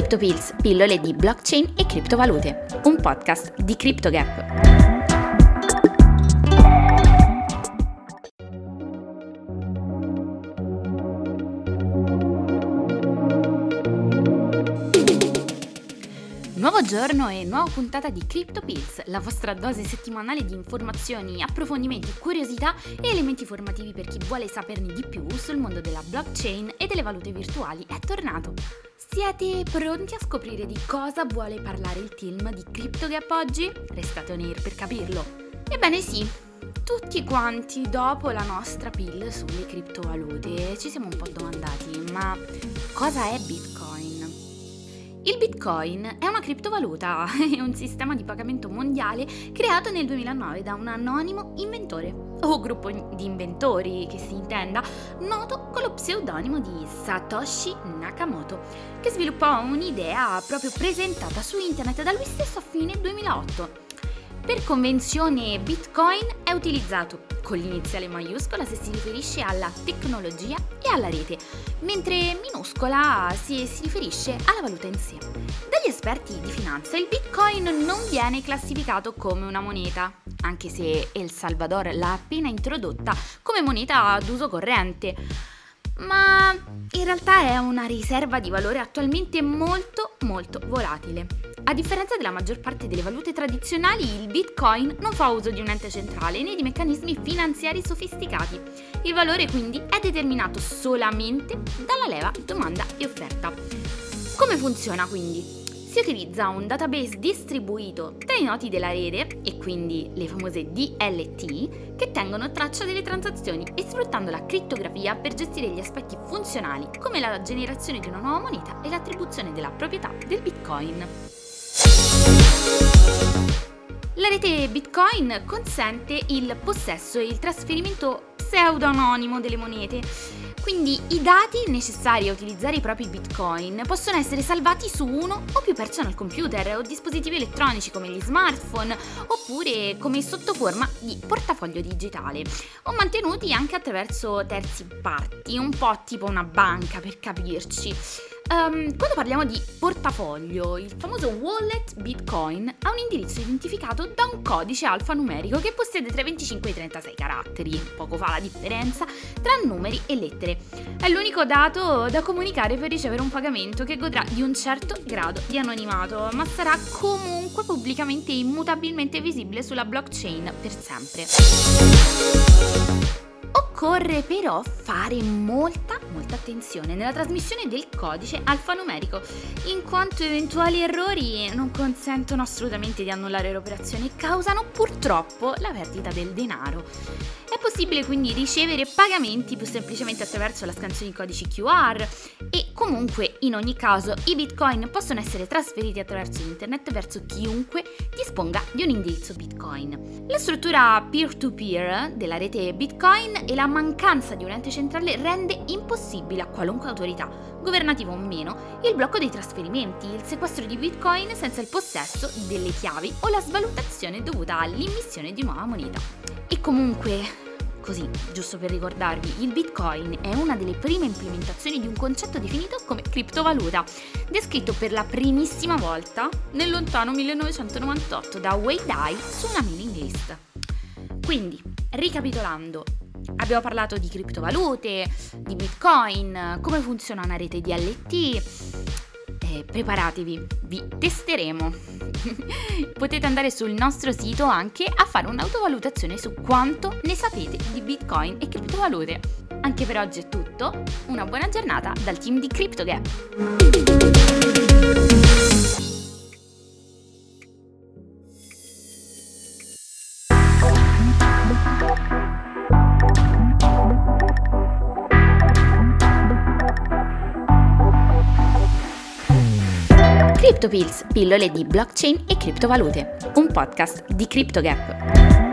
CryptoPills, pillole di blockchain e criptovalute, un podcast di CryptoGap. Nuovo giorno e nuova puntata di CryptoPills, la vostra dose settimanale di informazioni, approfondimenti, curiosità e elementi formativi per chi vuole saperne di più sul mondo della blockchain e delle valute virtuali è tornato. Siete pronti a scoprire di cosa vuole parlare il team di CryptoGap oggi? Restate on air per capirlo. Ebbene sì, tutti quanti dopo la nostra pill sulle criptovalute ci siamo un po' domandati, ma cosa è Bitcoin? Il Bitcoin è una criptovaluta, è un sistema di pagamento mondiale creato nel 2009 da un anonimo inventore, o gruppo di inventori che si intenda, noto con lo pseudonimo di Satoshi Nakamoto, che sviluppò un'idea proprio presentata su internet da lui stesso a fine 2008. Per convenzione Bitcoin è utilizzato con l'iniziale maiuscola se si riferisce alla tecnologia e alla rete, mentre minuscola se si riferisce alla valuta in sé. Dagli esperti di finanza il Bitcoin non viene classificato come una moneta, anche se El Salvador l'ha appena introdotta come moneta d'uso corrente ma in realtà è una riserva di valore attualmente molto molto volatile. A differenza della maggior parte delle valute tradizionali, il Bitcoin non fa uso di un ente centrale né di meccanismi finanziari sofisticati. Il valore quindi è determinato solamente dalla leva domanda e offerta. Come funziona quindi? Si utilizza un database distribuito tra i noti della rete, e quindi le famose DLT, che tengono traccia delle transazioni e sfruttando la crittografia per gestire gli aspetti funzionali come la generazione di una nuova moneta e l'attribuzione della proprietà del Bitcoin. La rete Bitcoin consente il possesso e il trasferimento pseudonimo delle monete quindi i dati necessari a utilizzare i propri bitcoin possono essere salvati su uno o più personal computer o dispositivi elettronici come gli smartphone oppure come sotto forma di portafoglio digitale o mantenuti anche attraverso terzi parti, un po' tipo una banca per capirci. Um, quando parliamo di portafoglio, il famoso wallet Bitcoin ha un indirizzo identificato da un codice alfanumerico che possiede tra i 25 e i 36 caratteri. Poco fa la differenza tra numeri e lettere. È l'unico dato da comunicare per ricevere un pagamento che godrà di un certo grado di anonimato, ma sarà comunque pubblicamente e immutabilmente visibile sulla blockchain per sempre. Occorre però fare molta, molta attenzione nella trasmissione del codice alfanumerico, in quanto eventuali errori non consentono assolutamente di annullare l'operazione e causano purtroppo la perdita del denaro. È possibile quindi ricevere pagamenti più semplicemente attraverso la scansione di codici QR e comunque in ogni caso i bitcoin possono essere trasferiti attraverso internet verso chiunque disponga di un indirizzo bitcoin. La struttura peer-to-peer della rete bitcoin e la mancanza di un ente centrale rende impossibile a qualunque autorità, governativa o meno, il blocco dei trasferimenti, il sequestro di bitcoin senza il possesso delle chiavi o la svalutazione dovuta all'immissione di nuova moneta. E comunque, così, giusto per ricordarvi, il Bitcoin è una delle prime implementazioni di un concetto definito come criptovaluta, descritto per la primissima volta nel lontano 1998 da Wei Dai su una mailing list. Quindi, ricapitolando, abbiamo parlato di criptovalute, di Bitcoin, come funziona una rete DLT, eh, preparatevi, vi testeremo. Potete andare sul nostro sito anche a fare un'autovalutazione su quanto ne sapete di Bitcoin e criptovalute. Anche per oggi è tutto, una buona giornata dal team di CryptoGap. CryptoPills, pillole di blockchain e criptovalute, un podcast di CryptoGap.